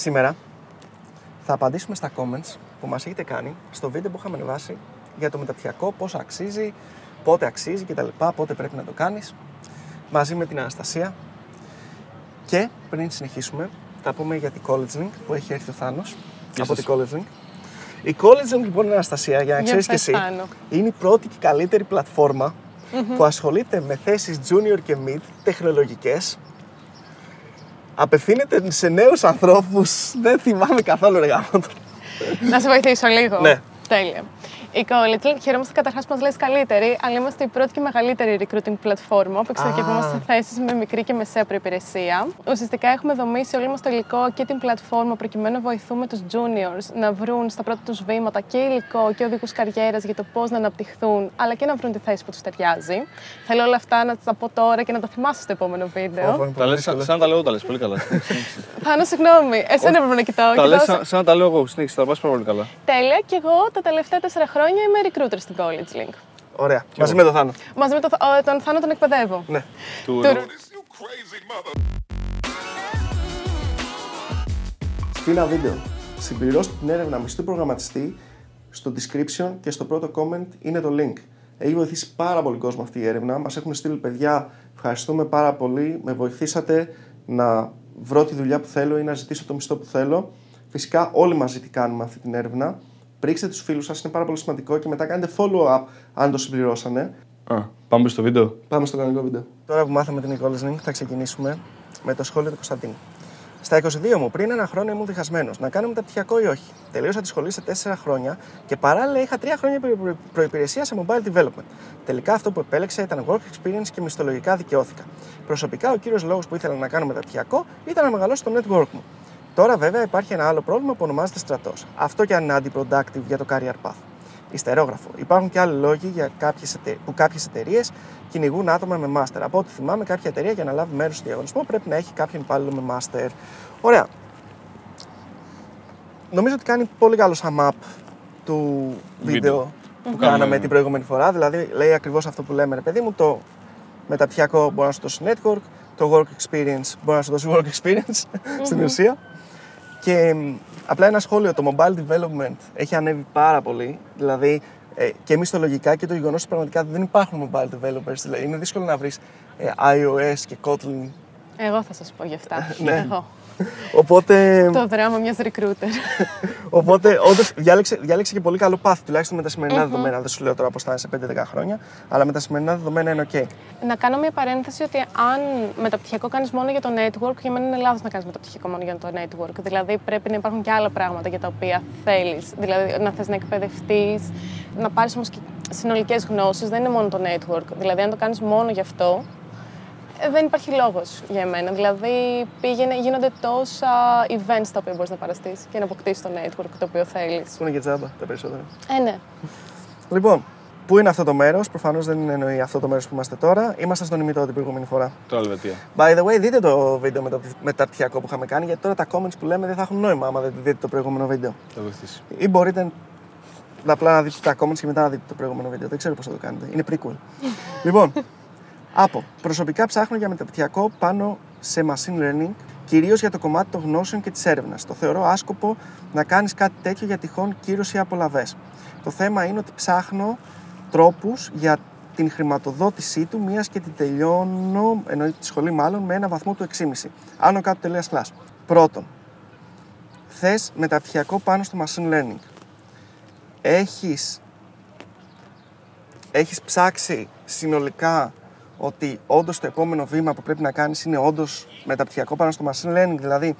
Σήμερα θα απαντήσουμε στα comments που μας έχετε κάνει στο βίντεο που είχαμε ανεβάσει για το μεταπτυχιακό, πόσο αξίζει, πότε αξίζει κτλ. Πότε πρέπει να το κάνεις μαζί με την Αναστασία. Και πριν συνεχίσουμε, θα πούμε για την College Link που έχει έρθει ο Θάνος από την College Link. Η College Link λοιπόν, Αναστασία, για να Για ξέρεις και πες, εσύ, Θάνο. είναι η πρώτη και καλύτερη πλατφόρμα που ασχολείται με θέσεις junior και mid τεχνολογικές. Απευθύνεται σε νέους ανθρώπους, δεν θυμάμαι καθόλου ρε γάμο το. Να σε βοηθήσω λίγο. Ναι. Τέλεια. Η College Link χαιρόμαστε καταρχάς που μας λες καλύτερη, αλλά είμαστε η πρώτη και μεγαλύτερη recruiting πλατφόρμα που εξειδικευόμαστε σε θέσεις με μικρή και μεσαία προπηρεσία. Ουσιαστικά έχουμε δομήσει όλο μας το υλικό και την πλατφόρμα προκειμένου να βοηθούμε τους juniors να βρουν στα πρώτα τους βήματα και υλικό και οδηγού καριέρας για το πώς να αναπτυχθούν, αλλά και να βρουν τη θέση που τους ταιριάζει. Θέλω όλα αυτά να τα πω τώρα και να τα θυμάσαι στο επόμενο βίντεο. Τα λες σαν σαν να τα λέω εγώ, τα λες πολύ καλά. Θάνο, συγγνώμη, εσένα έπρεπε να κοιτάω. Τα κοιτάω λες σε- σαν σαν να τα λέω εγώ, συνέχισε, τα πας πάρα πολύ καλά. Τέλεια και εγώ τα τελευταία τέσσερα χρόνια είμαι recruiter στην College Link. Ωραία, μαζί με τον Θάνο. Μαζί με τον, Θα- ο- τον Θάνο τον εκπαιδεύω. Ναι. Του- Του- Φύλλα βίντεο. Συμπληρώστε την έρευνα μισθού προγραμματιστή στο description και στο πρώτο comment είναι το link. Έχει βοηθήσει πάρα πολύ κόσμο αυτή η έρευνα. Μας έχουν στείλει παιδιά. Ευχαριστούμε πάρα πολύ. Με βοηθήσατε να βρω τη δουλειά που θέλω ή να ζητήσω το μισθό που θέλω. Φυσικά, όλοι μαζί τι κάνουμε αυτή την έρευνα. Πρίξτε τους φίλους σας, είναι πάρα πολύ σημαντικό και μετά κάνετε follow-up αν το συμπληρώσανε. Α, πάμε στο βίντεο. Πάμε στο κανονικό βίντεο. Τώρα που μάθαμε την Equality Link, θα ξεκινήσουμε με το σχόλιο του Κωνσταντίνου. Στα 22 μου, πριν ένα χρόνο ήμουν διχασμένος να κάνω μεταπτυχιακό ή όχι. Τελείωσα τη σχολή σε 4 χρόνια και παράλληλα είχα 3 χρόνια προ- προπηρεσία σε mobile development. Τελικά αυτό που επέλεξα ήταν work experience και μισθολογικά δικαιώθηκα. Προσωπικά, ο κύριος λόγος που ήθελα να κάνω μεταπτυχιακό ήταν να μεγαλώσω το network μου. Τώρα, βέβαια, υπάρχει ένα άλλο πρόβλημα που ονομάζεται στρατός. Αυτό και αν είναι anti-productive για το career path. Ιστερόγραφο. Υπάρχουν και άλλοι λόγοι για κάποιες εται... που κάποιες εταιρείες κυνηγούν άτομα με master. Από ό,τι θυμάμαι, κάποια εταιρεία για να λάβει μέρος στο διαγωνισμό πρέπει να έχει κάποιον υπάλληλο με master. Ωραία. Νομίζω ότι κάνει πολύ καλό sum up του βίντεο που Κάναμε, κάναμε ναι. την προηγούμενη φορά. Δηλαδή, λέει ακριβώς αυτό που λέμε, ρε παιδί μου, το μεταπτυχιακό μπορεί να σου δώσει network, το work experience μπορεί να σου δώσει work experience στην ουσία. Και μ, απλά ένα σχόλιο, το mobile development έχει ανέβει πάρα πολύ. Δηλαδή ε, και μισθολογικά και το γεγονός ότι πραγματικά δεν υπάρχουν mobile developers. Δηλαδή είναι δύσκολο να βρεις iOS και Kotlin. Εγώ θα σας πω γι' αυτά. Ναι. Εγώ. Οπότε, Το δράμα μιας recruiter. οπότε όντως διάλεξε, διάλεξε και πολύ καλό path, τουλάχιστον με τα σημερινά δεδομένα. Δεν σου λέω τώρα πώ θα είναι σε 5-10 χρόνια, αλλά με τα σημερινά δεδομένα είναι OK. να κάνω μια παρένθεση ότι αν μεταπτυχιακό κάνεις μόνο για το network, για μένα είναι λάθος να κάνεις μεταπτυχιακό μόνο για το network. Δηλαδή πρέπει να υπάρχουν και άλλα πράγματα για τα οποία θέλεις. Δηλαδή να θες να εκπαιδευτείς, να πάρεις όμως και συνολικές γνώσεις. Δεν είναι μόνο το network. Δηλαδή αν το κάνεις μόνο γι' αυτό, ε, δεν υπάρχει λόγος για εμένα. Δηλαδή πήγαινε, γίνονται τόσα events τα οποία μπορείς να παραστείς και να αποκτήσεις το network το οποίο θέλεις. Που είναι και τζάμπα τα περισσότερα. Ε, ναι. Λοιπόν, πού είναι αυτό το μέρος, προφανώς δεν είναι εννοεί αυτό το μέρος που είμαστε τώρα. Είμαστε στον ημιτό την προηγούμενη φορά. Τώρα Ελβετία. By the way, δείτε το βίντεο με το μεταπτυχιακό που είχαμε κάνει, γιατί τώρα τα comments που λέμε δεν θα έχουν νόημα άμα δεν δείτε το προηγούμενο βίντεο. Θα βοηθήσει. Ή μπορείτε να απλά να δείτε τα comments και μετά να δείτε το προηγούμενο βίντεο. Δεν ξέρω πώς θα το κάνετε. Είναι prequel. λοιπόν, από προσωπικά ψάχνω για μεταπτυχιακό πάνω σε machine learning, κυρίως για το κομμάτι των γνώσεων και της έρευνας. Το θεωρώ άσκοπο να κάνεις κάτι τέτοιο για τυχόν κύρωση ή απολαυέ. Το θέμα είναι ότι ψάχνω τρόπους για την χρηματοδότησή του, μιας και την τελειώνω, εννοεί τη σχολή μάλλον, με ένα βαθμό του 6,5. Άνω κάτω τελείας κλάσ. Πρώτον, θες μεταπτυχιακό πάνω στο machine learning. Έχεις, έχεις ψάξει συνολικά ότι όντως το επόμενο βήμα που πρέπει να κάνεις είναι όντως μεταπτυχιακό πάνω στο machine learning. Δηλαδή,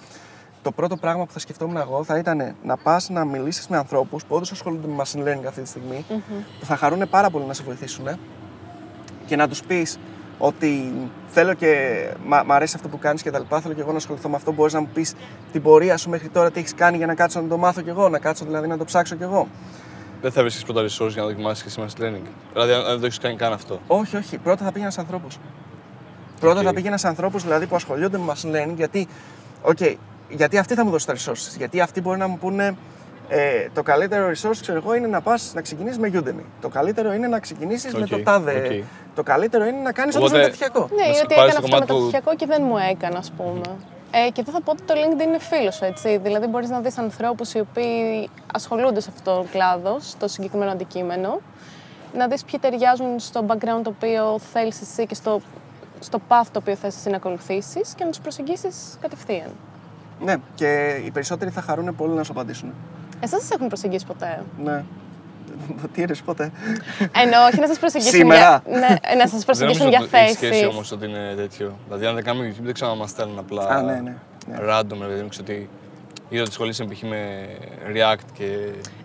το πρώτο πράγμα που θα σκεφτόμουν εγώ θα ήταν να πας να μιλήσεις με ανθρώπους που όντως ασχολούνται με machine learning αυτή τη στιγμή, που θα χαρούν πάρα πολύ να σε βοηθήσουν και να τους πεις ότι θέλω και μ' μ' αρέσει αυτό που κάνεις και τα λοιπά, θέλω και εγώ να ασχοληθώ με αυτό, μπορείς να μου πεις την πορεία σου μέχρι τώρα, τι έχεις κάνει για να κάτσω να το μάθω κι εγώ, να κάτσω δηλαδή να το ψάξω κι εγώ. Δεν θα βρεις πρώτα resource για να δοκιμάσεις και εσύ machine learning. Δηλαδή, αν αν δεν το έχεις κάνει καν αυτό. Όχι, όχι. Πρώτα θα πήγαινα σε ανθρώπους. Πρώτα Οκ. θα πήγαινα σε ανθρώπους δηλαδή, που ασχολιόνται με machine learning γιατί, okay, γιατί αυτοί θα μου δώσουν τα resources. Γιατί αυτοί μπορεί να μου πούνε ε, το καλύτερο resource ξέρω εγώ, είναι να πας να ξεκινήσεις με Udemy. Το καλύτερο είναι να ξεκινήσεις με Οκ, το τάδε. οκ. Το καλύτερο είναι να κάνεις όντως Οπότε- μεταπτυχιακό. Ναι, Να ή σου ότι πάρεις έκανα το αυτό κομμάτι του- μεταπτυχιακό και δεν μου έκανε, ας πούμε. Ε, και εδώ θα πω ότι το LinkedIn είναι φίλος σου, έτσι. Δηλαδή, μπορείς να δεις ανθρώπους οι οποίοι ασχολούνται σε αυτόν τον κλάδο, στο συγκεκριμένο αντικείμενο. Να δεις ποιοι ταιριάζουν στο background το οποίο θέλεις εσύ και στο, στο path το οποίο θες εσύ να ακολουθήσεις και να τους προσεγγίσεις κατευθείαν. Ναι, και οι περισσότεροι θα χαρούν πολύ να σου απαντήσουν. Εσάς σας έχουν προσεγγίσει ποτέ; Ναι. Τι είναι ποτέ. Εννοώ, όχι να σας προσεγγίσουν Σήμερα. για, ναι, να σας προσεγγίσουν για Δεν νομίζω ότι έχει σχέση θέσει. όμως ότι είναι τέτοιο. Δηλαδή, αν δεν κάνουμε YouTube, δεν ξέρω αν μας στέλνουν απλά Α, ναι, ναι. ναι. random, ρε παιδί μου, ξέρω ότι είδα ότι σχολείσαι π.χ. με React και.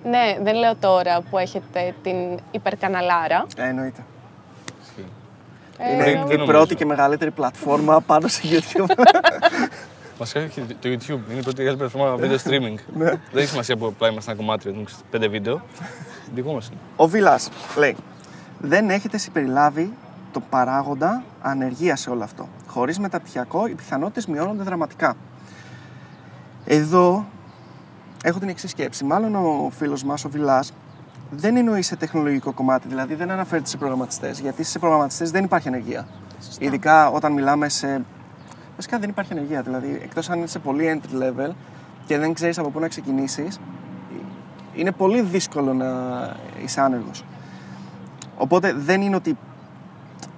Ναι, δεν λέω τώρα που έχετε την υπερκαναλάρα. Ε, εννοείται. Ισχύει. Ε, είναι δεν η νομίζω. πρώτη και μεγαλύτερη πλατφόρμα πάνω σε YouTube. Βασικά έχει το YouTube. Είναι η πρώτη μεγάλη πλατφόρμα video streaming. Ναι. δεν έχει σημασία που απλά είμαστε ένα κομμάτι, δηλαδή, ξέρεις, πέντε βίντεο. Δικό μας είναι. Ο Βιλά λέει: Δεν έχετε συμπεριλάβει το παράγοντα ανεργία σε όλο αυτό. Χωρίς μεταπτυχιακό, οι πιθανότητες μειώνονται δραματικά. Εδώ έχω την εξής σκέψη. Μάλλον ο φίλος μας, ο Βιλάς, δεν εννοεί σε τεχνολογικό κομμάτι, δηλαδή δεν αναφέρεται σε προγραμματιστές. Γιατί σε προγραμματιστές δεν υπάρχει ανεργία. Ειδικά όταν μιλάμε σε. Βασικά δεν υπάρχει ανεργία. Δηλαδή, εκτός αν είσαι πολύ entry level και δεν ξέρεις από πού να ξεκινήσεις, είναι πολύ δύσκολο να είσαι άνεργος. Οπότε δεν είναι ότι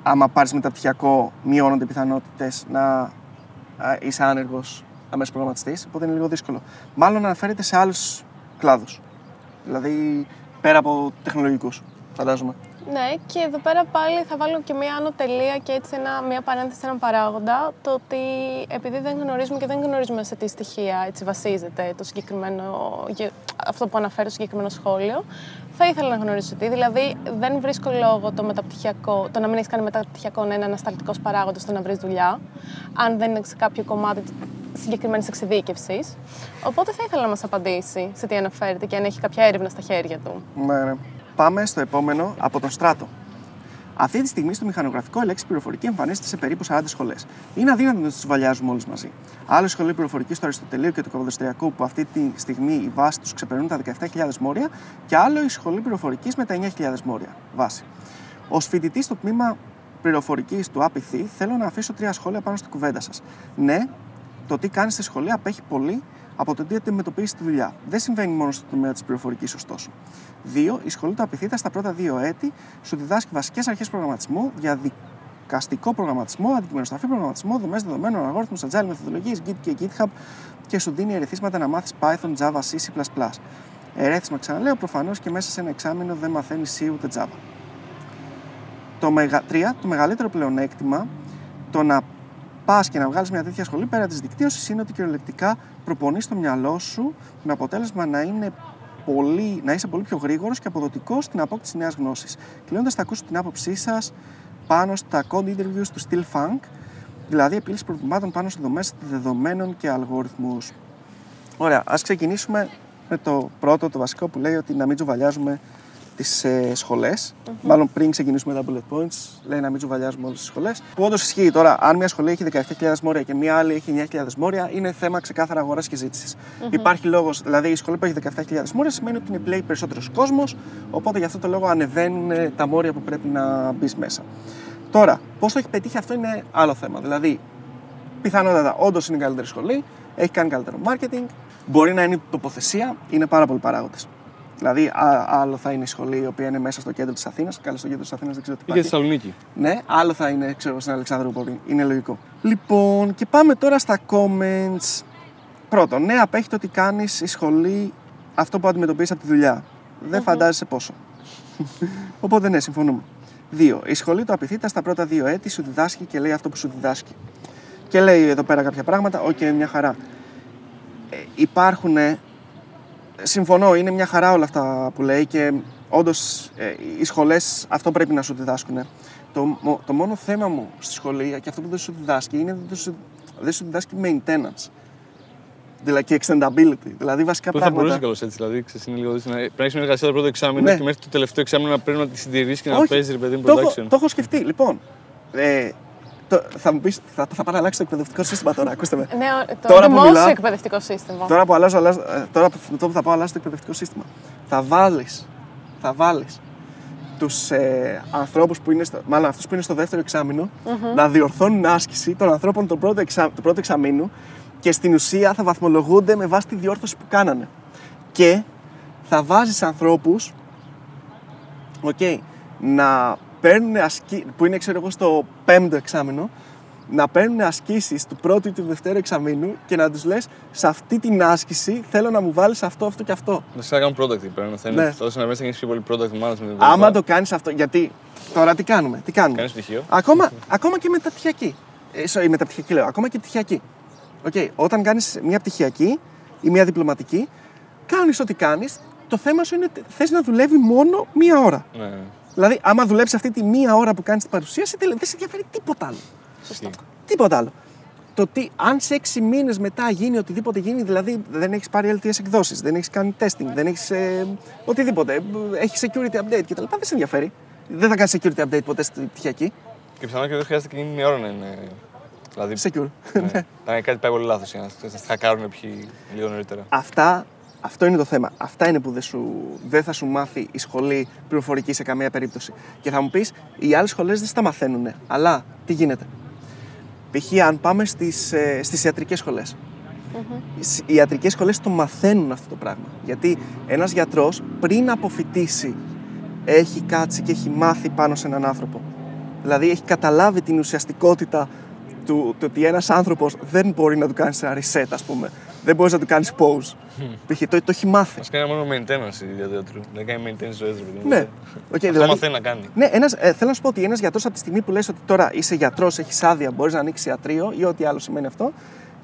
άμα πάρεις μεταπτυχιακό μειώνονται οι πιθανότητες να α, είσαι άνεργος αμέσως προγραμματιστής, οπότε είναι λίγο δύσκολο. Μάλλον αναφέρεται σε άλλους κλάδους. Δηλαδή πέρα από τεχνολογικούς, φαντάζομαι. Ναι, και εδώ πέρα πάλι θα βάλω και μία άνω τελεία και έτσι ένα, μία παρένθεση, έναν παράγοντα. Το ότι επειδή δεν γνωρίζουμε και δεν γνωρίζουμε σε τι στοιχεία έτσι βασίζεται το συγκεκριμένο, γε- αυτό που αναφέρω στο συγκεκριμένο σχόλιο, θα ήθελα να γνωρίσω τι. Δηλαδή, δεν βρίσκω λόγο το μεταπτυχιακό, το να μην έχεις κάνει μεταπτυχιακό να είναι ανασταλτικό παράγοντας στο να βρεις δουλειά, αν δεν είναι σε κάποιο κομμάτι συγκεκριμένης εξειδίκευσης. Οπότε θα ήθελα να μας απαντήσει σε τι αναφέρεται και αν έχει κάποια έρευνα στα χέρια του. Ναι, ναι. Πάμε στο επόμενο από τον Στράτο. Αυτή τη στιγμή στο μηχανογραφικό η λέξη πληροφορική εμφανίζεται σε περίπου 40 σχολές. Είναι αδύνατο να τι βαλιάζουμε όλε μαζί. Άλλη σχολή πληροφορική στο Αριστοτελείο και του Καποδιστριακού που αυτή τη στιγμή η βάση τους ξεπερνούν τα 17.000 μόρια και άλλο η σχολή πληροφορικής με τα 9.000 μόρια βάση. Ω φοιτητή στο τμήμα πληροφορικής του ΑΠΙΘ θέλω να αφήσω τρία σχόλια πάνω στην κουβέντα σας. Ναι, το τι κάνεις στη σχολή απέχει πολύ από το τι αντιμετωπίζεις τη δουλειά. Δεν συμβαίνει μόνο στο τομέα της πληροφορικής, ωστόσο. Δύο, η σχολή του Απειθήτα στα πρώτα δύο έτη σου διδάσκει βασικές αρχές προγραμματισμού, διαδικαστικό προγραμματισμό, αντικειμενοσταφή προγραμματισμό, δομές δεδομένων, αλγόριθμους, agile μεθοδολογίες, Git και GitHub και σου δίνει ερεθίσματα να μάθεις Python, Java, C, C. Ερέθισμα, ξαναλέω, προφανώς και μέσα σε ένα εξάμεινο δεν μαθαίνεις C ούτε Java. Το μεγα... Τρία, το μεγαλύτερο πλεονέκτημα το να πας και να βγάλεις μια τέτοια σχολή πέρα της δικτύωσης είναι ότι κυριολεκτικά προπονείς το μυαλό σου με αποτέλεσμα να, είναι πολύ, να είσαι πολύ πιο γρήγορος και αποδοτικός στην απόκτηση νέας γνώσης. Κλείνοντας, θα ακούσω την άποψή σας πάνω στα code interviews του Steel Funk, δηλαδή επίλυση προβλημάτων πάνω σε δομές δεδομένων και αλγόριθμους. Ωραία, ας ξεκινήσουμε με το πρώτο, το βασικό που λέει ότι να μην τζουβαλιάζουμε τις ε, σχολε Μάλλον πριν ξεκινήσουμε τα bullet points, λέει να μην τζουβαλιάζουμε όλες τις σχολές. Που όντως ισχύει τώρα, αν μια σχολή έχει 17.000 μόρια και μια άλλη έχει 9.000 μόρια, είναι θέμα ξεκάθαρα αγοράς και ζήτησης. Υπάρχει λόγος, δηλαδή η σχολή που έχει 17.000 μόρια σημαίνει ότι είναι πλέον περισσότερος κόσμος, οπότε γι' αυτό το λόγο ανεβαίνουν ε, τα μόρια που πρέπει να μπεις μέσα. Τώρα, πώς το έχει πετύχει αυτό είναι άλλο θέμα. Δηλαδή, πιθανότατα όντως είναι η καλύτερη σχολή, έχει κάνει καλύτερο marketing, μπορεί να είναι η τοποθεσία, είναι πάρα πολλοί παράγοντες. Δηλαδή, α- άλλο θα είναι η σχολή η οποία είναι μέσα στο κέντρο της Αθήνας. Καλά, στο κέντρο της Αθήνας δεν ξέρω τι Ή και υπάρχει. Θεσσαλονίκη. Ναι, άλλο θα είναι ξέρω, στην Αλεξανδρούπολη. Είναι λογικό. Λοιπόν, και πάμε τώρα στα comments. Πρώτον, ναι, απέχει το ό,τι κάνει η σχολή αυτό που αντιμετωπίζεις από τη δουλειά. Δεν φαντάζεσαι πόσο. Οπότε ναι, συμφωνούμε. Δύο, η σχολή του ΑΠΘ στα πρώτα δύο έτη σου διδάσκει και λέει αυτό που σου διδάσκει. Και λέει εδώ πέρα κάποια πράγματα, οκ, μια χαρά. Ε, υπάρχουν συμφωνώ, είναι μια χαρά όλα αυτά που λέει και όντως οι σχολές αυτό πρέπει να σου διδάσκουν. Το, μο- το μόνο θέμα μου στη σχολή και αυτό που δεν σου διδάσκει είναι ότι δεν σου, δεν σου διδάσκει maintenance. Δηλαδή και extendability. Δηλαδή βασικά Που θα μπορούσε πράγματα. καλώ έτσι. Δηλαδή, ξέρεις, είναι λίγο δύσκολο. Πρέπει να έχεις μια εργασία το πρώτο εξάμεινο Ναι. και μέχρι το τελευταίο εξάμεινο να πρέπει να τη συντηρήσεις και να Όχι, παίζεις ρε παιδί μου το, έχω, production. το έχω σκεφτεί. Λοιπόν, ε, το, θα μου πεις, θα, θα πάω να αλλάξω το εκπαιδευτικό σύστημα τώρα, ακούστε με. Ναι, ο- το Τώρα που δημόσιο μιλάω- εκπαιδευτικό σύστημα. Τώρα που, αλλάζω, αλλάζω, ε, τώρα που, το που θα πάω αλλάζω το εκπαιδευτικό σύστημα. Θα βάλεις, θα βάλεις τους ε, ανθρώπους που είναι στο, μάλλον αυτούς που είναι στο δεύτερο εξάμεινο, να διορθώνουν άσκηση των ανθρώπων του πρώτου, εξα, του πρώτου εξαμήνου και και στην ουσία θα βαθμολογούνται με βάση τη διόρθωση που κάνανε. Και θα βάζεις ανθρώπους οκ, να παίρνουν ασκή, που είναι ξέρω εγώ στο πέμπτο εξάμηνο, να παίρνουν ασκήσεις του πρώτου ή του δευτέρου εξαμήνου και να τους λες σε αυτή την άσκηση θέλω να μου βάλεις αυτό, αυτό και αυτό. Να σε κάνουν product πρέπει να Ναι. θέλει. Τόσο να βρει να γίνει πιο πολύ product management. Άμα το κάνεις αυτό, γιατί τώρα τι κάνουμε, τι κάνουμε; Κάνεις πτυχίο. Ακόμα, ακόμα και μεταπτυχιακή. Ε, sorry, μεταπτυχιακή λέω, ακόμα και πτυχιακή. Okay, όταν κάνεις μια πτυχιακή ή μια διπλωματική, κάνεις ό,τι κάνεις, το θέμα σου είναι ότι θες να δουλεύει μόνο μία ώρα. Ναι, ναι. Δηλαδή, άμα δουλέψει αυτή τη μία ώρα που κάνεις την παρουσίαση, τελε- δεν σε ενδιαφέρει τίποτα άλλο. Ισχύει. Τίποτα άλλο. Το τι, αν σε έξι μήνες μετά γίνει οτιδήποτε γίνει, δηλαδή δεν έχεις πάρει LTS εκδόσεις, δεν έχεις κάνει testing, δεν έχεις ε, οτιδήποτε, έχει security update κτλ. Δεν σε ενδιαφέρει. Δεν θα κάνεις security update ποτέ στη πτυχιακή. Και πιθανόν και δεν χρειάζεται και μία ώρα να είναι. Δηλαδή, Secure. ναι, να κάτι πάει πολύ λάθος για να να στη χακάρουν ποιοι λίγο νωρίτερα. Αυτά, αυτό είναι το θέμα. Αυτά είναι που δεν, σου, δεν θα σου μάθει η σχολή πληροφορική σε καμία περίπτωση. Και θα μου πεις, οι άλλες σχολές δεν στα μαθαίνουν. Αλλά τι γίνεται; Π.χ. αν πάμε στις, ε, στις ιατρικές σχολές. Οι ιατρικές σχολές το μαθαίνουν αυτό το πράγμα. Γιατί ένας γιατρός πριν αποφοιτήσει έχει κάτσει και έχει μάθει πάνω σε έναν άνθρωπο. Δηλαδή έχει καταλάβει την ουσιαστικότητα του, του ότι ένας άνθρωπος δεν μπορεί να του κάνεις ένα reset ας πούμε. Δεν μπορείς να του κάνεις pause. Π.χ. το, το έχει μάθει. Μα κάνει μόνο maintenance ο γιατρός. Δεν κάνει maintenance ζωής. Ναι. Οκ, Αυτό δηλαδή- μαθαίνει να κάνει. Ναι, ένας, ε, θέλω να σου πω ότι ένας γιατρός από τη στιγμή που λες ότι τώρα είσαι γιατρός, έχεις άδεια, μπορείς να ανοίξεις ιατρείο ή ό,τι άλλο σημαίνει αυτό,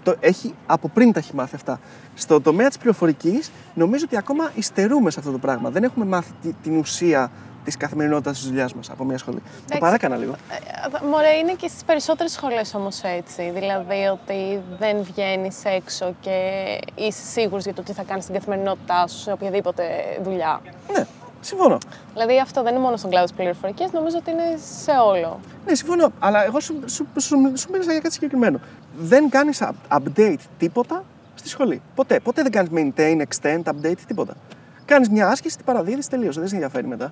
το έχει από πριν τα έχει μάθει αυτά. Στο τομέα της πληροφορικής, νομίζω ότι ακόμα υστερούμε σε αυτό το πράγμα. Δεν έχουμε μάθει τη- την ουσία της καθημερινότητας της δουλειάς μας από μια σχολή. Το Εντάξει. παράκανα λίγο. Ε, Μωρέ, είναι και στις περισσότερες σχολές όμως έτσι. Δηλαδή ότι δεν βγαίνεις έξω και είσαι σίγουρος για το τι θα κάνεις στην καθημερινότητά σου σε οποιαδήποτε δουλειά. Ναι, συμφωνώ. Δηλαδή αυτό δεν είναι μόνο στον κλάδο της πληροφορικής, νομίζω ότι είναι σε όλο. Ναι, συμφωνώ. Αλλά εγώ σου, σου, σου, σου μίλησα για κάτι συγκεκριμένο. Δεν κάνεις update τίποτα στη σχολή. Ποτέ. Ποτέ δεν κάνεις maintain, extend, update, τίποτα. Κάνεις μια άσκηση, την παραδίδεις, τελείωσε. Δεν σε ενδιαφέρει μετά.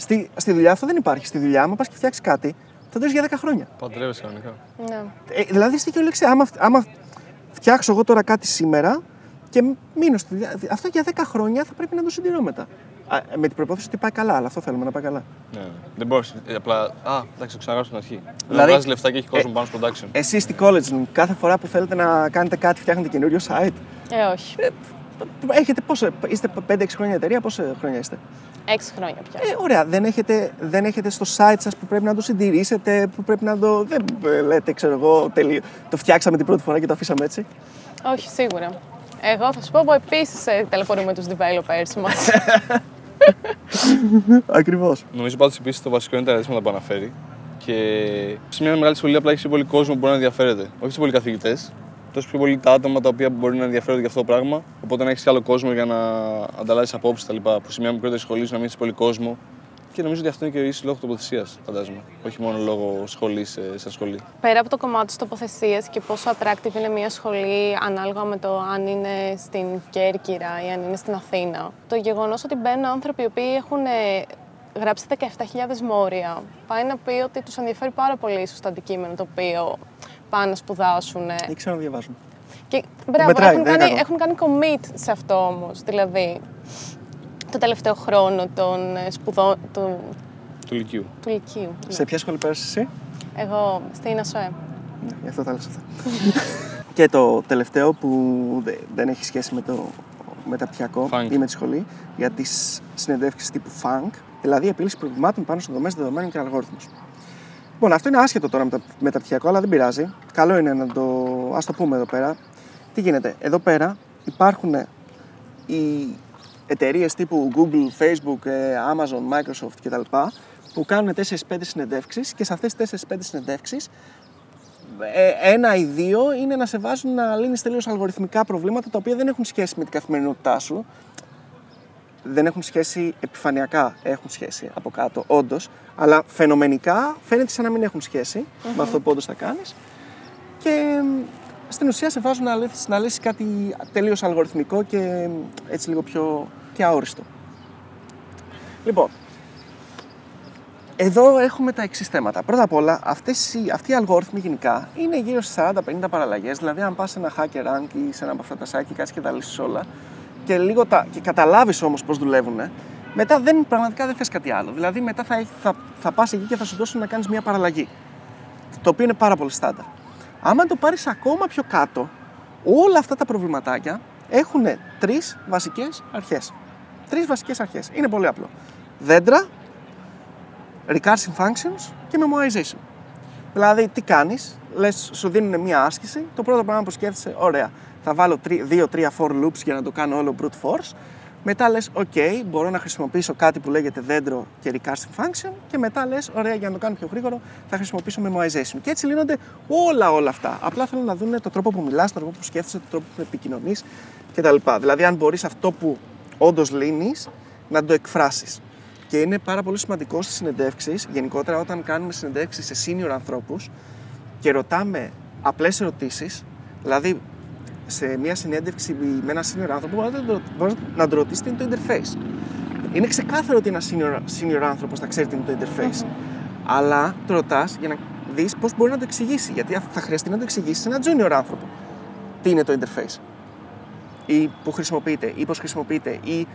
Στη, στη δουλειά αυτό δεν υπάρχει. Στη δουλειά, άμα πας και φτιάξεις κάτι, θα το έχεις για 10 χρόνια. Παντρεύεσαι κανονικά. Ναι. Ε, δηλαδή, στη λέξη, άμα, άμα φτιάξω εγώ τώρα κάτι σήμερα και μείνω στη δουλειά, αυτό για 10 χρόνια θα πρέπει να το συντηρώ μετά. Α, με την προπόθεση ότι πάει καλά, αλλά αυτό θέλουμε να πάει καλά. Ναι. Δεν μπορείς. Απλά. Α, εντάξει, το ξαναγράψω στην αρχή. Δηλαδή- Δηλαδή, βγάζεις λεφτά και έχει κόσμο Ε, πάνω στο production. Εσείς στη college room, κάθε φορά που θέλετε να κάνετε κάτι, φτιάχνετε καινούριο site; Ε, όχι. Έχετε πόσο, είστε 5-6 χρόνια εταιρεία, πόσα χρόνια είστε; Έξι χρόνια πια. Ε, ωραία, δεν έχετε, δεν έχετε στο site σας που πρέπει να το συντηρήσετε, που πρέπει να το. Δεν ε, λέτε, ξέρω εγώ, τελείω. Το φτιάξαμε την πρώτη φορά και το αφήσαμε έτσι. Όχι, σίγουρα. Εγώ θα σου πω, εγώ επίσης ε, ταλαιπωρούμε τους developers μας. Ακριβώς. Νομίζω πάντως επίσης το βασικό είναι τα αρέσματα που αναφέρει. Και σε μια μεγάλη σχολή απλά έχεις πιο πολύ κόσμο που μπορεί να ενδιαφέρεται. Όχι τόσο πολλοί καθηγητές, τόσο πιο πολύ τα άτομα τα οποία μπορεί να ενδιαφέρονται για αυτό το πράγμα. Οπότε να έχεις άλλο κόσμο για να ανταλλάσσεις απόψεις κτλ. Που σε μια μικρότερης σχολής σου να μην έχεις πολύ κόσμο. Και νομίζω ότι αυτό είναι και ίσω λόγω τοποθεσίας, φαντάζομαι. Όχι μόνο λόγω σχολής σαν σχολή. Πέρα από το κομμάτι της τοποθεσίας και πόσο attractive είναι μια σχολή ανάλογα με το αν είναι στην Κέρκυρα ή αν είναι στην Αθήνα, το γεγονός ότι μπαίνουν άνθρωποι οι οποίοι έχουν ε, γράψει 17.000 μόρια, πάει να πει ότι τους ενδιαφέρει πάρα πολύ ίσως το αντικείμενο το οποίο πάνε να σπουδάσουν. Δεν ξέρω να διαβάζουν. Και μπράβο, μετράει, έχουν, δεν είναι κάνει, κακό. έχουν κάνει commit σε αυτό όμως. Δηλαδή, το τελευταίο χρόνο των ε, σπουδών του, Του Λυκείου. του Λυκείου. ναι. Σε ποια σχολή πέρασες εσύ, Εγώ στην ΑΣΟΕ. ναι, γι' αυτό τα λες αυτά. και το τελευταίο που δε- δεν έχει σχέση με το μεταπτυχιακό Funk. ή με τη σχολή, για τις συνεντεύξεις τύπου funk, δηλαδή επίλυση προβλημάτων πάνω σε δομές δεδομένων και αλγόριθμους. Λοιπόν, αυτό είναι άσχετο τώρα με το μεταπτυχιακό, αλλά δεν πειράζει. Καλό είναι να το. Α το πούμε εδώ πέρα. Τι γίνεται, εδώ πέρα υπάρχουν οι εταιρείες τύπου Google, Facebook, ε, Amazon, Microsoft κτλ. που κάνουν 4-5 συνεντεύξεις και σε αυτές τις 4-5 συνεντεύξεις ε, ένα ή δύο είναι να σε βάζουν να λύνεις τελείως αλγοριθμικά προβλήματα τα οποία δεν έχουν σχέση με την καθημερινότητά σου. Δεν έχουν σχέση επιφανειακά, έχουν σχέση από κάτω, όντως. Αλλά φαινομενικά φαίνεται σαν να μην έχουν σχέση με αυτό που όντως θα κάνεις. Και μ, στην ουσία σε βάζουν να λύσεις, να λύσεις κάτι τελείως αλγοριθμικό και μ, έτσι λίγο πιο και αόριστο. Λοιπόν, εδώ έχουμε τα εξής θέματα. Πρώτα απ' όλα, αυτές οι, αυτοί οι αλγόριθμοι γενικά είναι γύρω στις 40-50 παραλλαγές. Δηλαδή, αν πας σε ένα hacker rank ή σε ένα από αυτά τα site και κάτσεις και τα λύσεις όλα και, λίγο τα, και καταλάβεις όμως πώς δουλεύουν, μετά δεν, πραγματικά δεν θες κάτι άλλο. Δηλαδή, μετά θα, έχει- θα, θα πας εκεί και θα σου δώσουν να κάνεις μια παραλλαγή. Το οποίο είναι πάρα πολύ στάνταρ. Άμα το πάρεις ακόμα πιο κάτω, όλα αυτά τα προβληματάκια έχουν τρεις βασικές αρχές. Τρεις βασικές αρχές. Είναι πολύ απλό. Δέντρα, recursive functions και memoization. Δηλαδή, τι κάνεις, λες, σου δίνουν μια άσκηση. Το πρώτο πράγμα που σκέφτεσαι, ωραία, θα βάλω 2, 3, 4 loops για να το κάνω όλο brute force. Μετά λες, OK, μπορώ να χρησιμοποιήσω κάτι που λέγεται δέντρο και recursive function. Και μετά λες, ωραία, για να το κάνω πιο γρήγορο, θα χρησιμοποιήσω memoization. Και έτσι λύνονται όλα όλα αυτά. Απλά θέλω να δουν τον τρόπο που μιλάς, τον τρόπο που σκέφτεσαι, τον τρόπο που επικοινωνείς κτλ. Δηλαδή, αν μπορείς αυτό που όντως λύνεις να το εκφράσεις. Και είναι πάρα πολύ σημαντικό στις συνεντεύξεις, γενικότερα όταν κάνουμε συνεντεύξεις σε senior ανθρώπους και ρωτάμε απλές ερωτήσεις, δηλαδή σε μια συνέντευξη με ένα senior άνθρωπο μπορείτε να το- μπορείτε να το ρωτήσετε είναι το interface. Είναι ξεκάθαρο ότι ένα senior, senior άνθρωπος θα ξέρει τι είναι το interface. Αλλά το ρωτάς για να δεις πώς μπορεί να το εξηγήσει. Γιατί θα χρειαστεί να το εξηγήσει σε ένα junior άνθρωπο. Τι είναι το interface. Ή που χρησιμοποιείται, ή πώς χρησιμοποιείται, ή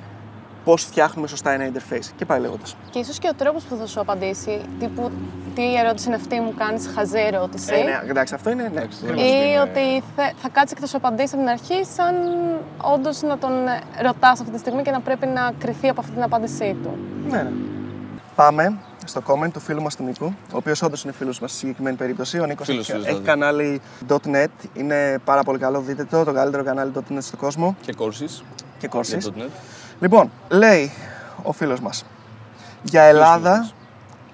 πώς φτιάχνουμε σωστά ένα interface. Και πάει λέγοντας. Και ίσως και ο τρόπος που θα σου απαντήσει, τύπου τι ερώτηση είναι αυτή, μου κάνεις χαζή ερώτηση. Ε, ναι, εντάξει, αυτό είναι. Ναι, Εντάξει, ακριβώς. δεν Ή είναι- ότι θε- θα κάτσεις και θα σου απαντήσει από την αρχή, σαν όντως να τον ρωτάς αυτή τη στιγμή και να πρέπει να κρυθεί από αυτή την απάντησή του. Ναι, ναι. Πάμε στο comment του φίλου μας του Νίκου, ο οποίος όντως είναι φίλος μας στη συγκεκριμένη περίπτωση. Ο Νίκος Φίλος, έχει, φίλος, έχει δηλαδή. κανάλι .net, είναι πάρα πολύ καλό. Δείτε το, το καλύτερο κανάλι .net στον κόσμο Και courses και για courses. .NET. Λοιπόν, λέει ο φίλος μας. Για Ελλάδα.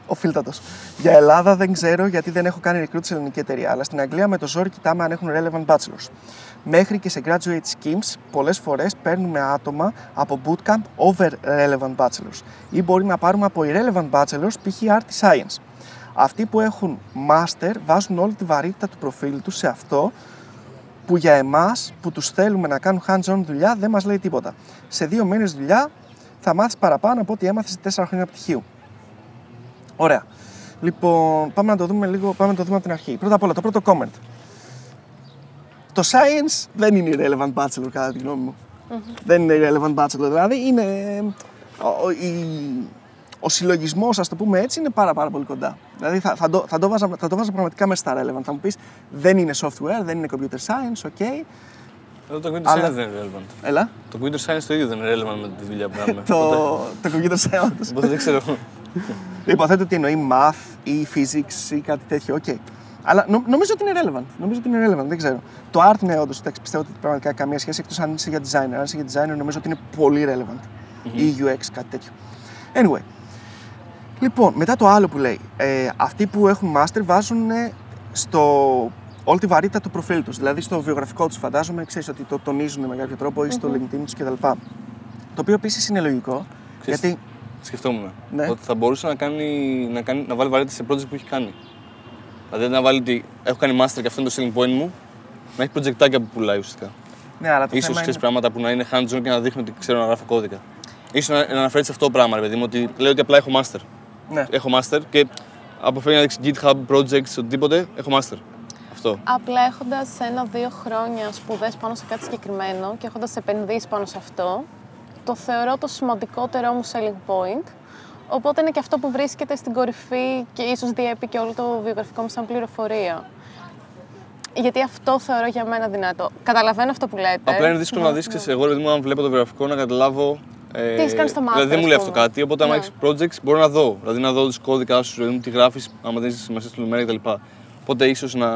Ο φίλτατος. Για Ελλάδα δεν ξέρω γιατί δεν έχω κάνει recruit σε ελληνική εταιρεία, αλλά στην Αγγλία με το ζόρι κοιτάμε αν έχουν relevant bachelors. Μέχρι και σε graduate schemes πολλές φορές παίρνουμε άτομα από bootcamp over relevant bachelors ή μπορεί να πάρουμε από irrelevant bachelors π.χ. art ή science. Αυτοί που έχουν master βάζουν όλη τη βαρύτητα του προφίλ τους σε αυτό που για εμάς που τους θέλουμε να κάνουν hands-on δουλειά δεν μας λέει τίποτα. Σε δύο μήνες δουλειά θα μάθεις παραπάνω από ό,τι έμαθες σε τέσσερα χρόνια πτυχίου. Ωραία. Λοιπόν, πάμε να το δούμε λίγο, πάμε να το δούμε από την αρχή. Πρώτα απ' όλα, το πρώτο comment. Το science δεν είναι irrelevant bachelor, κατά τη γνώμη μου. Δεν είναι irrelevant bachelor, δηλαδή είναι... Ο, ο, η- ο συλλογισμός, ας το πούμε έτσι, είναι πάρα, πάρα πολύ κοντά. Δηλαδή θα, θα, το, θα, το 'βαζα, θα το 'βαζα πραγματικά μέσα στα relevant. Θα μου πεις δεν είναι software, δεν είναι computer science, OK. Εδώ το computer Αλλά- science δεν είναι relevant. Έλα. Το computer science το ίδιο δεν είναι relevant με τη δουλειά που κάνουμε. το, Οπότε- το computer science. Οπότε δεν ξέρω. Υποθέτω ότι εννοεί math ή physics ή κάτι τέτοιο. Οκ. Αλλά νο- νομίζω ότι είναι relevant. Νομίζω ότι είναι relevant, δεν ξέρω. Το art, ναι, όντως. Πιστεύω ότι πραγματικά καμία σχέση εκτός αν είσαι για designer. Αν είσαι για designer, νομίζω ότι είναι πολύ relevant. Ή UX, κάτι τέτοιο. Anyway. Λοιπόν, μετά το άλλο που λέει. Ε, αυτοί που έχουν master βάζουν ε, στο όλη τη βαρύτητα του προφίλ τους. Δηλαδή στο βιογραφικό τους, φαντάζομαι, ξέρεις ότι το τονίζουν με κάποιο τρόπο ή στο LinkedIn τους κτλ. Το οποίο επίσης είναι λογικό. Ξέρεις, γιατί Σκεφτόμουν Ναι. ότι θα μπορούσε να, κάνει, να, κάνει, να βάλει βαρύτητα σε project που έχει κάνει. Δηλαδή να βάλει ότι έχω κάνει master και αυτό είναι το selling point μου, να έχει projectάκια που πουλάει ουσιαστικά. Ναι, αλλά το Ίσως θέμα ξέρεις είναι... πράγματα που να είναι hands-on και να δείχνει ότι ξέρω να γράφω κώδικα. Ίσως να, να αναφέρεις σε αυτό το πράγμα, ρε παιδί μου, ότι λέει ότι απλά έχω master. Ναι. Έχω master και αποφεύγει να δείξει GitHub, projects, οτιδήποτε, έχω master. Αυτό. Απλά έχοντας ένα-δύο χρόνια σπουδές πάνω σε κάτι συγκεκριμένο και έχοντας επενδύσει πάνω σε αυτό, το θεωρώ το σημαντικότερό μου selling point. Οπότε είναι και αυτό που βρίσκεται στην κορυφή και ίσως διέπει και όλο το βιογραφικό μου σαν πληροφορία. Γιατί αυτό θεωρώ για μένα δυνατό. Καταλαβαίνω αυτό που λέτε. Απλά είναι δύσκολο να δεις, εγώ ρε παιδί μου, αν βλέπω το βιογραφικό, να καταλάβω. Ε, Τι έχεις κάνει στο master, Δηλαδή δεν μου ας λέει αυτό πούμε. κάτι. Οπότε, άμα Ναι. έχεις projects, μπορώ να δω. Δηλαδή να δω του κώδικα σου, ρε παιδί μου, τι γράφεις, άμα δεν είσαι σημασία στη λεπτομέρεια κτλ. Οπότε ίσως να,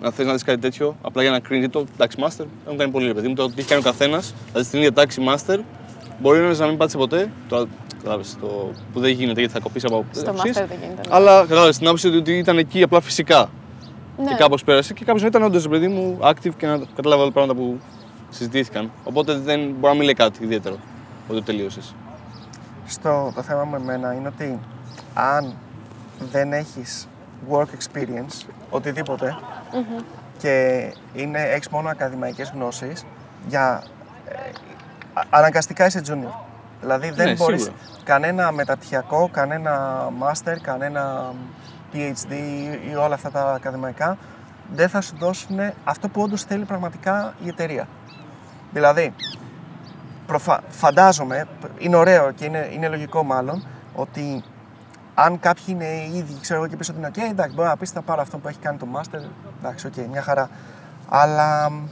να θες να δεις κάτι τέτοιο, απλά για να κρίνεις το. Εντάξει, master έχουν κάνει πολύ ρε παιδί μου. Το τι έχει κάνει ο καθένας, δηλαδή στην ίδια τάξη master, μπορεί ένας να μην πάτησε ποτέ. Το, κατάλαβες, το που δεν γίνεται γιατί θα κοπείς από Στο άποψεις. master δεν γίνεται. ναι. Αλλά κατάλαβες την άποψη ότι- ότι ήταν εκεί απλά φυσικά. Ναι. Και κάπως πέρασε και κάποιος ήταν όντως παιδί μου active και να κατάλαβε όλα τα πράγματα που συζητήθηκαν. Οπότε δεν μπορεί να μην λέει κάτι ιδιαίτερο ότι το τελείωσες. Στο, το θέμα με εμένα είναι ότι αν δεν έχεις work experience, οτιδήποτε, και είναι, έχεις μόνο ακαδημαϊκές γνώσεις, για, ε, α- αναγκαστικά είσαι junior. Δηλαδή δεν Ναι, μπορείς σίγουρα. κανένα μεταπτυχιακό, κανένα master, κανένα PhD ή- ή όλα αυτά τα ακαδημαϊκά δεν θα σου δώσουν αυτό που όντως θέλει πραγματικά η εταιρεία. Δηλαδή, προφα... φαντάζομαι, είναι ωραίο και είναι, είναι λογικό μάλλον, ότι αν κάποιοι είναι ήδη, ξέρω εγώ και πίσω ότι είναι ok, εντάξει, μπορεί να πεις θα πάρω αυτό που έχει κάνει το master, εντάξει, ok, μια χαρά. Αλλά μ,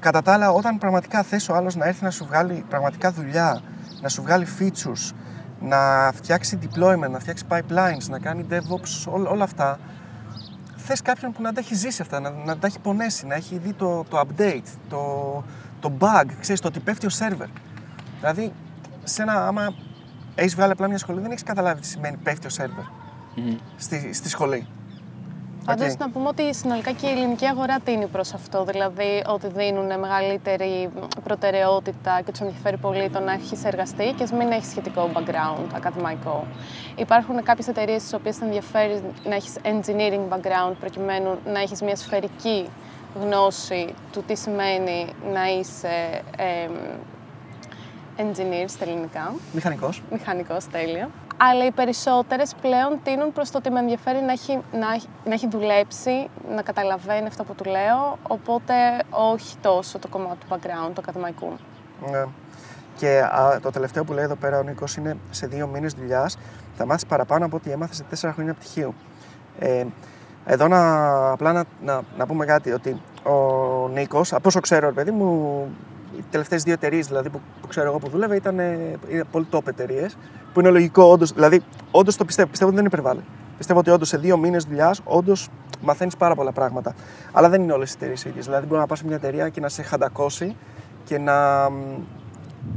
κατά τα άλλα, όταν πραγματικά θες ο άλλος να έρθει να σου βγάλει πραγματικά δουλειά, να σου βγάλει features, να φτιάξει deployment, να φτιάξει pipelines, να κάνει DevOps, ό, όλα αυτά, θες κάποιον που να τα έχει ζήσει αυτά, να, να τα έχει πονέσει, να έχει δει το, το update, το, το bug, ξέρεις, το ότι πέφτει ο server. Δηλαδή, σε ένα, άμα έχεις βγάλει απλά μια σχολή, δεν έχεις καταλάβει τι σημαίνει πέφτει ο server Μμμ. στη, στη σχολή. Πάντω Οκ. να πούμε ότι συνολικά και η ελληνική αγορά τείνει προς αυτό. Δηλαδή ότι δίνουν μεγαλύτερη προτεραιότητα και τους ενδιαφέρει πολύ το να έχεις εργαστεί και ας μην έχεις σχετικό background ακαδημαϊκό. Υπάρχουν κάποιες εταιρείες στις οποίες ενδιαφέρει να έχεις engineering background προκειμένου να έχεις μια σφαιρική γνώση του τι σημαίνει να είσαι ε, engineer στα ελληνικά Μηχανικός. μηχανικός τέλεια. Αλλά οι περισσότερες πλέον τείνουν προς το ότι με ενδιαφέρει να έχει, να, έχει, να έχει δουλέψει, να καταλαβαίνει αυτό που του λέω. Οπότε όχι τόσο το κομμάτι του background, του ακαδημαϊκού. Ναι. Και α, το τελευταίο που λέει εδώ πέρα ο Νίκος είναι σε δύο μήνες δουλειάς θα μάθεις παραπάνω από ό,τι έμαθες σε τέσσερα χρόνια πτυχίου. Ε, εδώ να, απλά να, να, να πούμε κάτι, ότι ο Νίκος, από όσο ξέρω, ρε παιδί μου, οι τελευταίες δύο εταιρείες δηλαδή, που, που ξέρω εγώ που δούλευε ήταν ε, είναι πολύ top εταιρείες. Που είναι λογικό, όντως. Δηλαδή, όντως το πιστεύω. Πιστεύω ότι δεν υπερβάλλει. Πιστεύω ότι όντως σε δύο μήνες δουλειάς, όντως μαθαίνεις πάρα πολλά πράγματα. Αλλά δεν είναι όλες οι εταιρείες ίδιες. Δηλαδή, μπορεί να πας σε μια εταιρεία και να σε χαντακώσει και να. μ,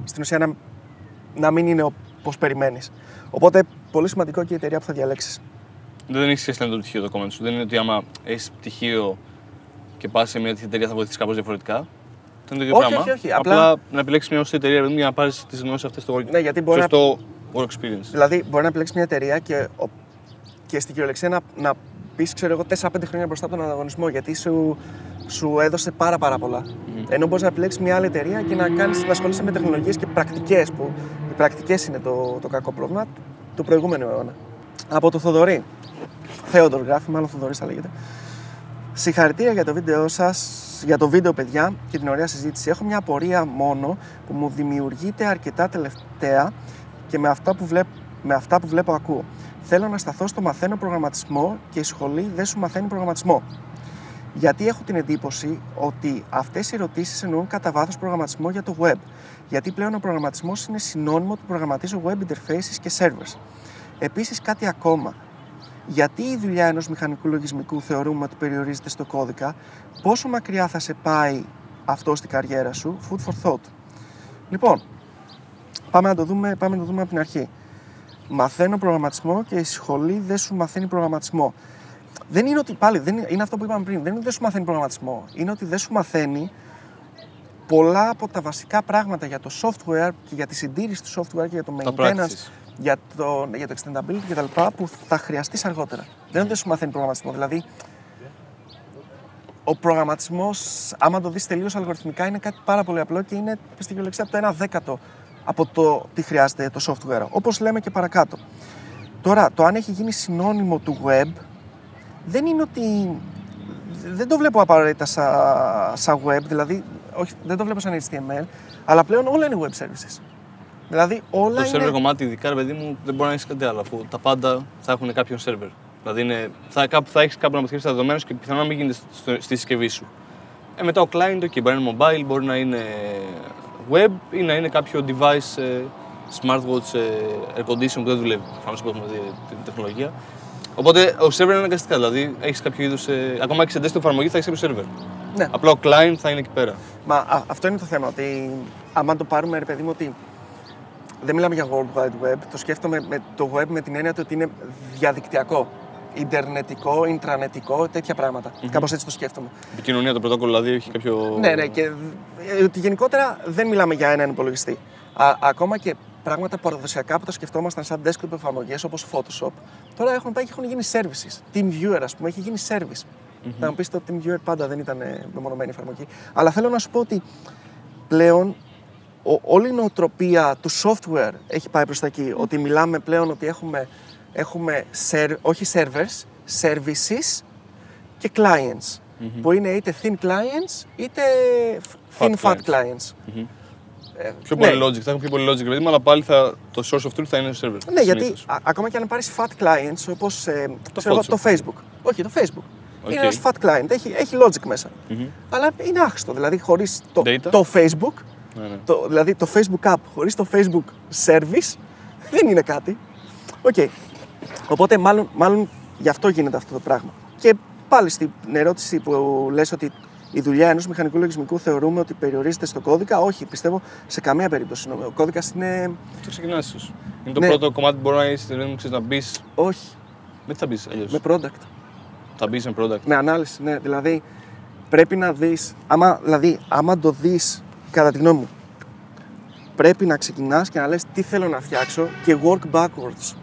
στην ουσία να, να μην είναι όπω περιμένεις. Οπότε, πολύ σημαντικό και η εταιρεία που θα διαλέξεις. Δεν έχεις σχέση με το πτυχίο το comment σου. Δεν είναι ότι άμα έχεις πτυχίο και πας σε μια τέτοια εταιρεία θα βοηθήσεις κάπως διαφορετικά. Αυτό είναι το ίδιο Όχι, πράγμα. όχι, όχι, Απλά, απλά- να επιλέξεις μια σωστή εταιρεία ρε παιδί μου, για να πάρεις τις γνώσεις αυτές στο Ναι, γιατί μπορεί να- σωστό work experience. Δηλαδή, μπορεί να επιλέξεις μια εταιρεία και, ο- και στην κυριολεξία να, να πεις, ξέρω εγώ, 4-5 χρόνια μπροστά από τον ανταγωνισμό γιατί σου, σου έδωσε πάρα, πάρα πολλά. Ενώ μπορείς να επιλέξεις μια άλλη εταιρεία και να, κάνεις, να ασχολείσαι με τεχνολογίες και πρακτικές, που οι πρακτικές είναι το, το κακό πρόβλημα του προηγούμενου αιώνα. Από το Θοδωρή. Θέοντορ γράφει, μάλλον Θοδωρή θα λέγεται. Συγχαρητήρια για το βίντεο σας, για το βίντεο, παιδιά, και την ωραία συζήτηση. Έχω μια απορία μόνο που μου δημιουργείται αρκετά τελευταία και με αυτά που, βλέπ, με αυτά που βλέπω ακούω. Θέλω να σταθώ στο μαθαίνω προγραμματισμό και η σχολή δεν σου μαθαίνει προγραμματισμό. Γιατί έχω την εντύπωση ότι αυτές οι ερωτήσεις εννοούν κατά βάθος προγραμματισμό για το web. Γιατί πλέον ο προγραμματισμός είναι συνώνυμο του προγραμματίζω web interfaces και servers. Επίσης, κάτι ακόμα. Γιατί η δουλειά ενός μηχανικού λογισμικού θεωρούμε ότι περιορίζεται στο κώδικα, πόσο μακριά θα σε πάει αυτό στην καριέρα σου, food for thought. Λοιπόν, πάμε να το δούμε, πάμε να το δούμε από την αρχή. Μαθαίνω προγραμματισμό και η σχολή δεν σου μαθαίνει προγραμματισμό. Δεν είναι ότι πάλι, δεν είναι, είναι αυτό που είπαμε πριν, δεν είναι ότι δεν σου μαθαίνει προγραμματισμό. Είναι ότι δεν σου μαθαίνει πολλά από τα βασικά πράγματα για το software και για τη συντήρηση του software και για το Τα maintenance, practices. Για το, για το extendability κτλ. που θα χρειαστείς αργότερα. Δεν είναι ότι δεν σου μαθαίνει προγραμματισμό. Δηλαδή, ο προγραμματισμός, άμα το δεις τελείως αλγοριθμικά, είναι κάτι πάρα πολύ απλό και είναι στην κυριολεξία από το 1 δέκατο από το τι χρειάζεται το software. Όπως λέμε και παρακάτω. Τώρα, το αν έχει γίνει συνώνυμο του web, δεν είναι ότι. Δεν το βλέπω απαραίτητα σαν σα web, δηλαδή, όχι, δεν το βλέπω σαν HTML, αλλά πλέον όλα είναι web services. Δηλαδή, όλα Το είναι. server κομμάτι, ειδικά ρε παιδί μου, δεν μπορεί να έχεις κάτι άλλο. Αφού τα πάντα θα έχουν κάποιον server. Δηλαδή είναι, θα, κάπου, θα έχεις κάπου να μεταφέρει τα δεδομένα σου και πιθανόν να μην γίνεται στο- στη συσκευή σου. Ε, μετά ο client, okay, μπορεί να είναι mobile, μπορεί να είναι web ή να είναι κάποιο device, ε, smartwatch, ε, air condition που δεν δουλεύει. Προφανώς που έχουμε δει την τεχνολογία. Οπότε ο server είναι αναγκαστικά. Δηλαδή έχεις κάποιο είδους. Ε, ακόμα και σε desktop εφαρμογή θα έχεις κάποιο server. Ναι. Απλά ο client θα είναι εκεί πέρα. Μα α, αυτό είναι το θέμα, ότι άμα το πάρουμε, ρε παιδί μου, ότι δεν μιλάμε για World Wide Web, το σκέφτομαι με το web με την έννοια του ότι είναι διαδικτυακό, ιντερνετικό, ιντρανετικό, τέτοια πράγματα. Κάπως έτσι το σκέφτομαι. Επικοινωνία, το πρωτόκολλο δηλαδή έχει κάποιο. Ναι, ναι, και ε, ότι γενικότερα δεν μιλάμε για έναν υπολογιστή. Α, ακόμα και πράγματα παραδοσιακά που τα σκεφτόμασταν σαν desktop εφαρμογές όπως Photoshop, τώρα έχουν πάει και έχουν γίνει services. TeamViewer, ας πούμε, έχει γίνει service. Θα μου πεις το TeamViewer πάντα δεν ήταν ε, μεμονωμένη εφαρμογή. Αλλά θέλω να σου πω ότι πλέον ο- όλη η νοοτροπία του software έχει πάει προς τα εκεί. Ότι μιλάμε πλέον ότι έχουμε, έχουμε ser- όχι servers, services και clients. Που είναι είτε thin clients είτε Fat thin fat clients. clients. Ε, Πιο ναι. πολύ logic, θα έχουν πιο πολύ logic δηλαδή, αλλά πάλι θα, το source of truth θα είναι server. Ναι, γιατί συνήθως. α- ακόμα και αν πάρεις fat clients όπως ε, Το ξέρω εγώ, Photoshop. το Facebook. Όχι, το Facebook. Οκ. Είναι ένας fat client, έχει, έχει logic μέσα. Αλλά είναι άχρηστο. Δηλαδή, χωρίς το, Data. το Facebook, Ναι, ναι. το, δηλαδή το Facebook app χωρίς το Facebook service, δεν είναι κάτι. Οκ. Οπότε, μάλλον, μάλλον γι' αυτό γίνεται αυτό το πράγμα. Και πάλι στην ερώτηση που λες ότι η δουλειά ενός μηχανικού λογισμικού θεωρούμε ότι περιορίζεται στο κώδικα. Όχι, πιστεύω σε καμία περίπτωση. Ο κώδικας είναι. Αυτό ξεκινάς ίσως. Είναι το Ναι. πρώτο κομμάτι που μπορεί να είσαι δεν ξέρεις, να μπεις. Όχι, Με τι θα μπεις αλλιώς. με product. Θα μπεις σε product. Με ανάλυση, ναι. Δηλαδή πρέπει να δεις, άμα, δηλαδή, άμα το δεις, κατά τη γνώμη μου, πρέπει να ξεκινάς και να λες τι θέλω να φτιάξω και work backwards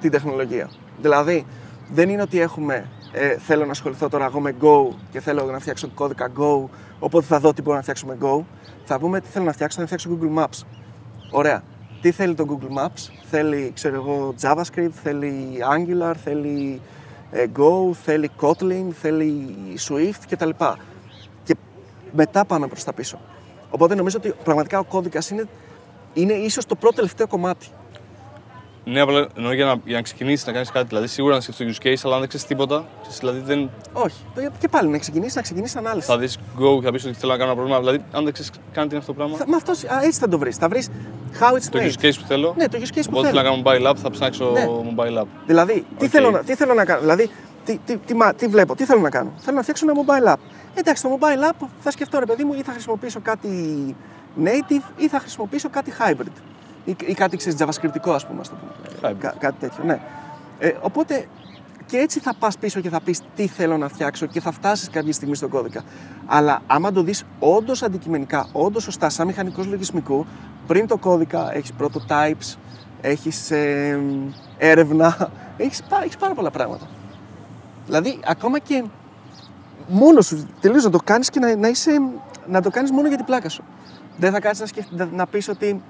την τεχνολογία. Δηλαδή, δεν είναι ότι έχουμε, ε, θέλω να ασχοληθώ τώρα εγώ με Go και θέλω να φτιάξω κώδικα Go, οπότε θα δω τι μπορώ να φτιάξω με Go. Θα πούμε τι θέλω να φτιάξω, να φτιάξω Google Maps. Ωραία. Τι θέλει το Google Maps, θέλει, ξέρω εγώ, JavaScript, θέλει Angular, θέλει ε, Go, θέλει Kotlin, θέλει Swift κτλ. Και μετά πάμε προς τα πίσω. Οπότε νομίζω ότι πραγματικά ο κώδικας είναι, είναι ίσως το πρώτο τελευταίο κομμάτι. Ναι, απλά εννοώ για να, για να ξεκινήσεις να κάνεις κάτι. Δηλαδή, σίγουρα να σκεφτείς το use case, αλλά αν δεν ξέρεις τίποτα, ξέρεις, δηλαδή δεν Όχι. Το- Και πάλι να ξεκινήσεις, να ξεκινήσεις ανάλυση. θα δεις go και θα πεις ότι θέλω να κάνω ένα πρόβλημα. Δηλαδή, αν δεν ξέρεις καν τι είναι αυτό το πράγμα, Θα, μα αυτός, α, έτσι θα το βρεις. Θα βρεις how it's το made. use case που θέλω. Ναι, το use case που Οπότε θέλω θέλω. να κάνω mobile app, θα ψάξω Ναι. mobile app. Δηλαδή, τι, Οκ. θέλω, να- τι θέλω να κάνω. Δηλαδή, τι, τι, τι, μα- τι βλέπω, τι θέλω να κάνω. Θέλω να φτιάξω ένα mobile app. Εντάξει, το mobile app θα σκεφτώ ρε παιδί μου ή θα χρησιμοποιήσω κάτι native ή θα χρησιμοποιήσω κάτι hybrid. Ή, ή κάτι ξέρεις, javascript ικό, ας πούμε. ας το πούμε. Hybrid. Κά- κάτι τέτοιο, ναι. Ε, οπότε και έτσι θα πας πίσω και θα πεις τι θέλω να φτιάξω και θα φτάσεις κάποια στιγμή στον κώδικα. Αλλά άμα το δεις όντως αντικειμενικά, όντως σωστά, σαν μηχανικός λογισμικού, πριν το κώδικα έχεις prototypes, έχεις ε, έρευνα, έχεις, πά- έχεις πάρα πολλά πράγματα. Δηλαδή, ακόμα και μόνος σου τελείως να το κάνεις και να, να, είσαι, να το κάνεις μόνο για την πλάκα σου. Δεν θα κάτσεις να, σκεφ... να, να πεις ότι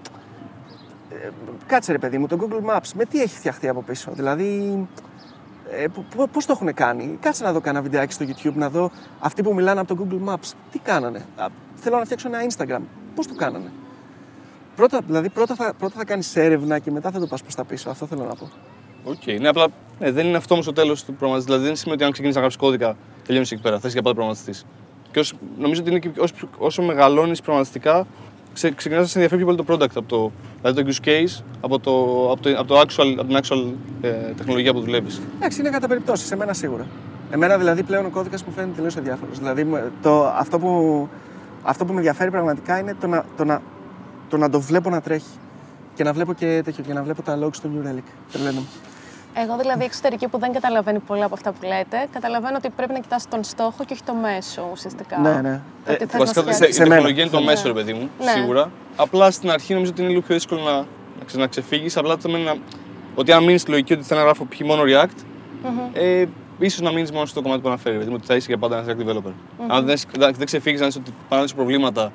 ε, κάτσε ρε παιδί μου, το Google Maps με τι έχει φτιαχτεί από πίσω; Δηλαδή, ε, πώς το έχουν κάνει; Κάτσε να δω κάνα βιντεάκι στο YouTube, να δω αυτοί που μιλάνε από το Google Maps. Τι κάνανε; Α, θέλω να φτιάξω ένα Instagram. Πώς το κάνανε; Πρώτα, δηλαδή, πρώτα θα, πρώτα θα κάνεις έρευνα και μετά θα το πας προς τα πίσω. Αυτό θέλω να πω. Οκ, ναι, απλά ναι, δεν είναι αυτό όμως το τέλος του προγραμματιστή. Δηλαδή δεν σημαίνει ότι αν ξεκινήσεις να γράψεις κώδικα, τελειώνεις εκεί πέρα. Θα είσαι για πάντα προγραμματιστής. Και όσο, νομίζω ότι είναι και όσο, όσο μεγαλώνεις προγραμματιστικά, ξε, ξεκινάς να σε ενδιαφέρει πιο πολύ το product. Από το, δηλαδή το use case, από, το, από, το, από, το actual, από την actual ε, τεχνολογία που δουλεύεις. Εντάξει, είναι κατά περιπτώσεις, σε μένα σίγουρα. Εμένα δηλαδή πλέον ο κώδικας μου φαίνεται τελείως αδιάφορος. Δηλαδή μου- το, αυτό, που, αυτό που με ενδιαφέρει πραγματικά είναι το να, το, να, το να το βλέπω να τρέχει. Και να βλέπω και τέτοιο, και να βλέπω τα logs στο New Relic. Τρελαίνομαι. Εγώ δηλαδή εξωτερική που δεν καταλαβαίνει πολλά από αυτά που λέτε, καταλαβαίνω ότι πρέπει να κοιτάς τον στόχο και όχι το μέσο ουσιαστικά. Ναι, ναι. Το τι Ε, θες να βασικά φτιάξεις. η Σε μένα. τεχνολογία είναι το Ναι. μέσο, ρε παιδί μου, Ναι. σίγουρα. Απλά στην αρχή νομίζω ότι είναι λίγο πιο δύσκολο να, να, ξε- να ξεφύγεις. Απλά το να, ότι αν μείνεις στη λογική ότι θέλω να γράφω π.χ. μόνο React, ε, ίσως να μείνεις μόνο στο κομμάτι που αναφέρει. Δηλαδή ότι θα είσαι για πάντα ένας React developer. Αν δεν, δεν, δεν ξεφύγεις, αν είσαι ότι πάνε να λύσεις προβλήματα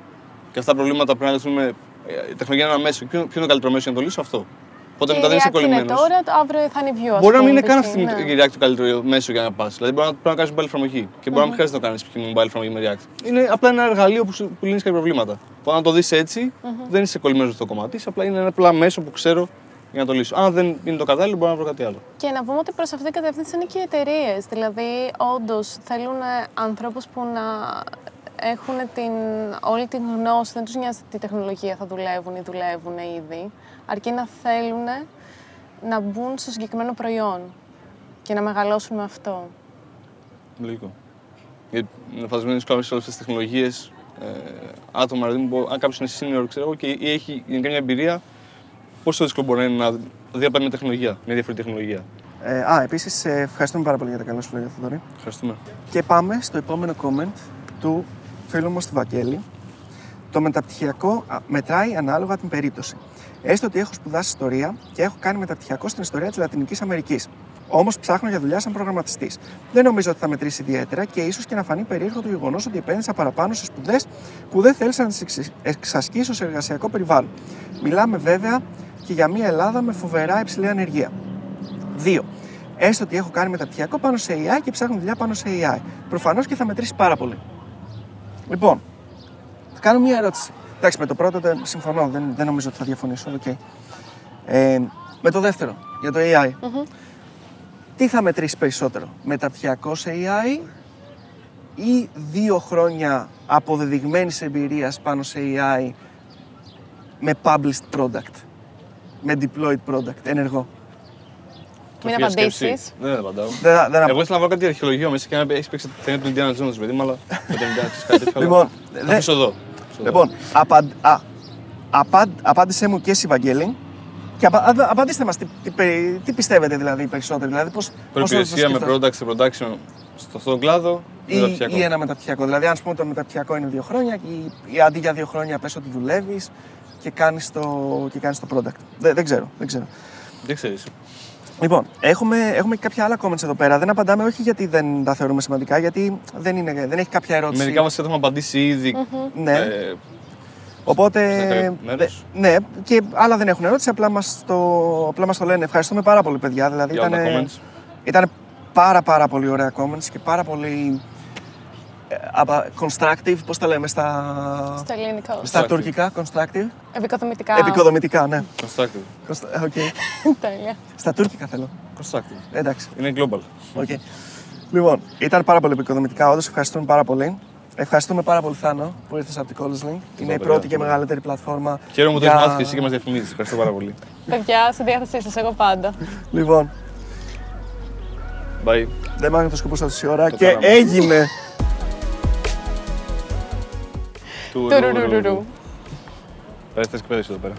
και αυτά τα προβλήματα πρέπει να λυθούν με. ε, Η τεχνολογία είναι ένα μέσο. Ποιο, ποιο είναι το καλύτερο μέσο για να το λύσω αυτό; Οπότε Και μετά δεν είσαι η React είναι κολλημένος. τώρα, το αύριο θα είναι η Vue. ας Μπορεί να μην πούμε, είναι καν π.χ. αυτή Ναι. η React το καλύτερο μέσο για να πας. Δηλαδή μπορεί να, πρέπει να κάνεις mobile εφαρμογή και μπορεί να μην χρειάζεται να το κάνεις mobile εφαρμογή με React. Είναι απλά ένα εργαλείο που, σου- που λύνεις κάποια προβλήματα. Οπότε να το δεις έτσι, δεν είσαι κολλημένος στο κομμάτι, είσαι απλά είναι ένα απλά μέσο που ξέρω για να το λύσω. Αν δεν είναι το κατάλληλο, μπορώ να βρω κάτι άλλο. Και να πούμε ότι προς αυτήν την κατεύθυνση είναι και οι εταιρείες. Δηλαδή, όντως θέλουν ανθρώπους που να έχουν την, όλη την γνώση, δεν τους νοιάζει τι τεχνολογία θα δουλεύουν ή δουλεύουν ήδη, αρκεί να θέλουν να μπουν στο συγκεκριμένο προϊόν και να μεγαλώσουν με αυτό. Λογικό. Γιατί φανταζομαι είναι δύσκολο σε όλε αυτέ τι τεχνολογίες. Ε, άτομα, δηλαδή, μπο- αν κάποιος είναι senior, ξέρω εγώ, και ή έχει γενικά μια εμπειρία, πόσο δύσκολο μπορεί να είναι να δει απλά μια τεχνολογία, μια διαφορετική τεχνολογία; Ε, α, επίσης, ευχαριστούμε πάρα πολύ για τα καλά σου λόγια, Θοδωρή. Ευχαριστούμε. Και πάμε στο επόμενο comment του φίλου μας του Βαγγέλη. Το μεταπτυχιακό α, μετράει ανάλογα την περίπτωση. Έστω ότι έχω σπουδάσει ιστορία και έχω κάνει μεταπτυχιακό στην ιστορία της Λατινικής Αμερικής. Όμως ψάχνω για δουλειά σαν προγραμματιστής. Δεν νομίζω ότι θα μετρήσει ιδιαίτερα και ίσως και να φανεί περίεργο το γεγονός ότι επένδυσα παραπάνω σε σπουδές που δεν θέλησα να τις εξασκήσω σε εργασιακό περιβάλλον. Μιλάμε βέβαια και για μια Ελλάδα με φοβερά υψηλή ανεργία. 2. Έστω ότι έχω κάνει μεταπτυχιακό πάνω σε AI και ψάχνω δουλειά πάνω σε AI. Προφανώς και θα μετρήσει πάρα πολύ. Λοιπόν, θα κάνω μια ερώτηση. Εντάξει, με το πρώτο δεν συμφωνώ, δεν, δεν νομίζω ότι θα διαφωνήσω. Okay. Ε, με το δεύτερο, για το AI. Τι θα μετρήσει περισσότερο, μεταπτυχιακό σε AI ή δύο χρόνια αποδεδειγμένης εμπειρίας πάνω σε AI με published product, με deployed product, ενεργό; Μην Σοφία, απαντήσεις. σκέψη. Δεν απαντάω. Δεν, θα- δεν, Εγώ ήθελα να βάλω κάτι αρχαιολογικό μέσα και να έχει παίξει τη ταινία του Indiana Jones, παιδί μου, αλλά με το Indiana ξέρεις κάτι τέτοιο. Λοιπόν, αλλά- δε- Θα αφήσω εδώ. Λοιπόν, απαν, α, απαν, απάντησέ μου και εσύ, Βαγγέλη. Και απα, α, απαντήστε μας τι, τι, περι- τι πιστεύετε δηλαδή περισσότερο, δηλαδή πώς, πώς θα το Προπηρεσία με σκεφτώ. product σε production στο αυτόν τον κλάδο. ή, μεταπτυχιακό. ή ένα μεταπτυχιακό. Δηλαδή, αν πούμε το μεταπτυχιακό είναι δύο χρόνια και ή, ή αντί για δύο χρόνια πες ότι δουλεύεις και κάνεις το, και κάνεις το product. Δεν, δεν ξέρω, δεν ξέρω. Δεν ξέρεις. Λοιπόν, έχουμε, έχουμε και κάποια άλλα comments εδώ πέρα. Δεν απαντάμε όχι γιατί δεν τα θεωρούμε σημαντικά, γιατί δεν, είναι, δεν έχει κάποια ερώτηση. Μερικά μας έχουμε απαντήσει ήδη. Ναι. ε, Οπότε. Σε κάποιο μέρος. δε- ναι, και άλλα δεν έχουν ερώτηση, απλά μας το, απλά μας το λένε. Ευχαριστούμε πάρα πολύ, παιδιά. Δηλαδή, Για όλα τα ήταν, comments. ήταν πάρα, πάρα πολύ ωραία comments και πάρα πολύ. Ε, απα- constructive, πώς τα λέμε στα, Στο ελληνικό. στα Constructive. τουρκικά, constructive. Εποικοδομητικά. Εποικοδομητικά, ναι. Constructive. Constru- OK. Τέλεια. Στα τουρκικά θέλω. Constructive. Εντάξει. Είναι global. οκ. Λοιπόν, ήταν πάρα πολύ εποικοδομητικά, όντως. Ευχαριστούμε πάρα πολύ. Ευχαριστούμε πάρα πολύ, Θάνο, που ήρθες από την College Link. Είναι η παιδιά, πρώτη και τίποτα. μεγαλύτερη πλατφόρμα. Χαίρομαι που το για- έχεις μάθει και εσύ και μας διαφημίζεις. Ευχαριστώ πάρα πολύ. Παιδιά, στη διάθεσή σας, εγώ πάντα. Λοιπόν, Bye. δεν μ' άγνω το σκοπό τόση ώρα Το και κάναμε. έγινε. Του Τουρουρουρουρου. Πες, θες και πες εδώ πέρα.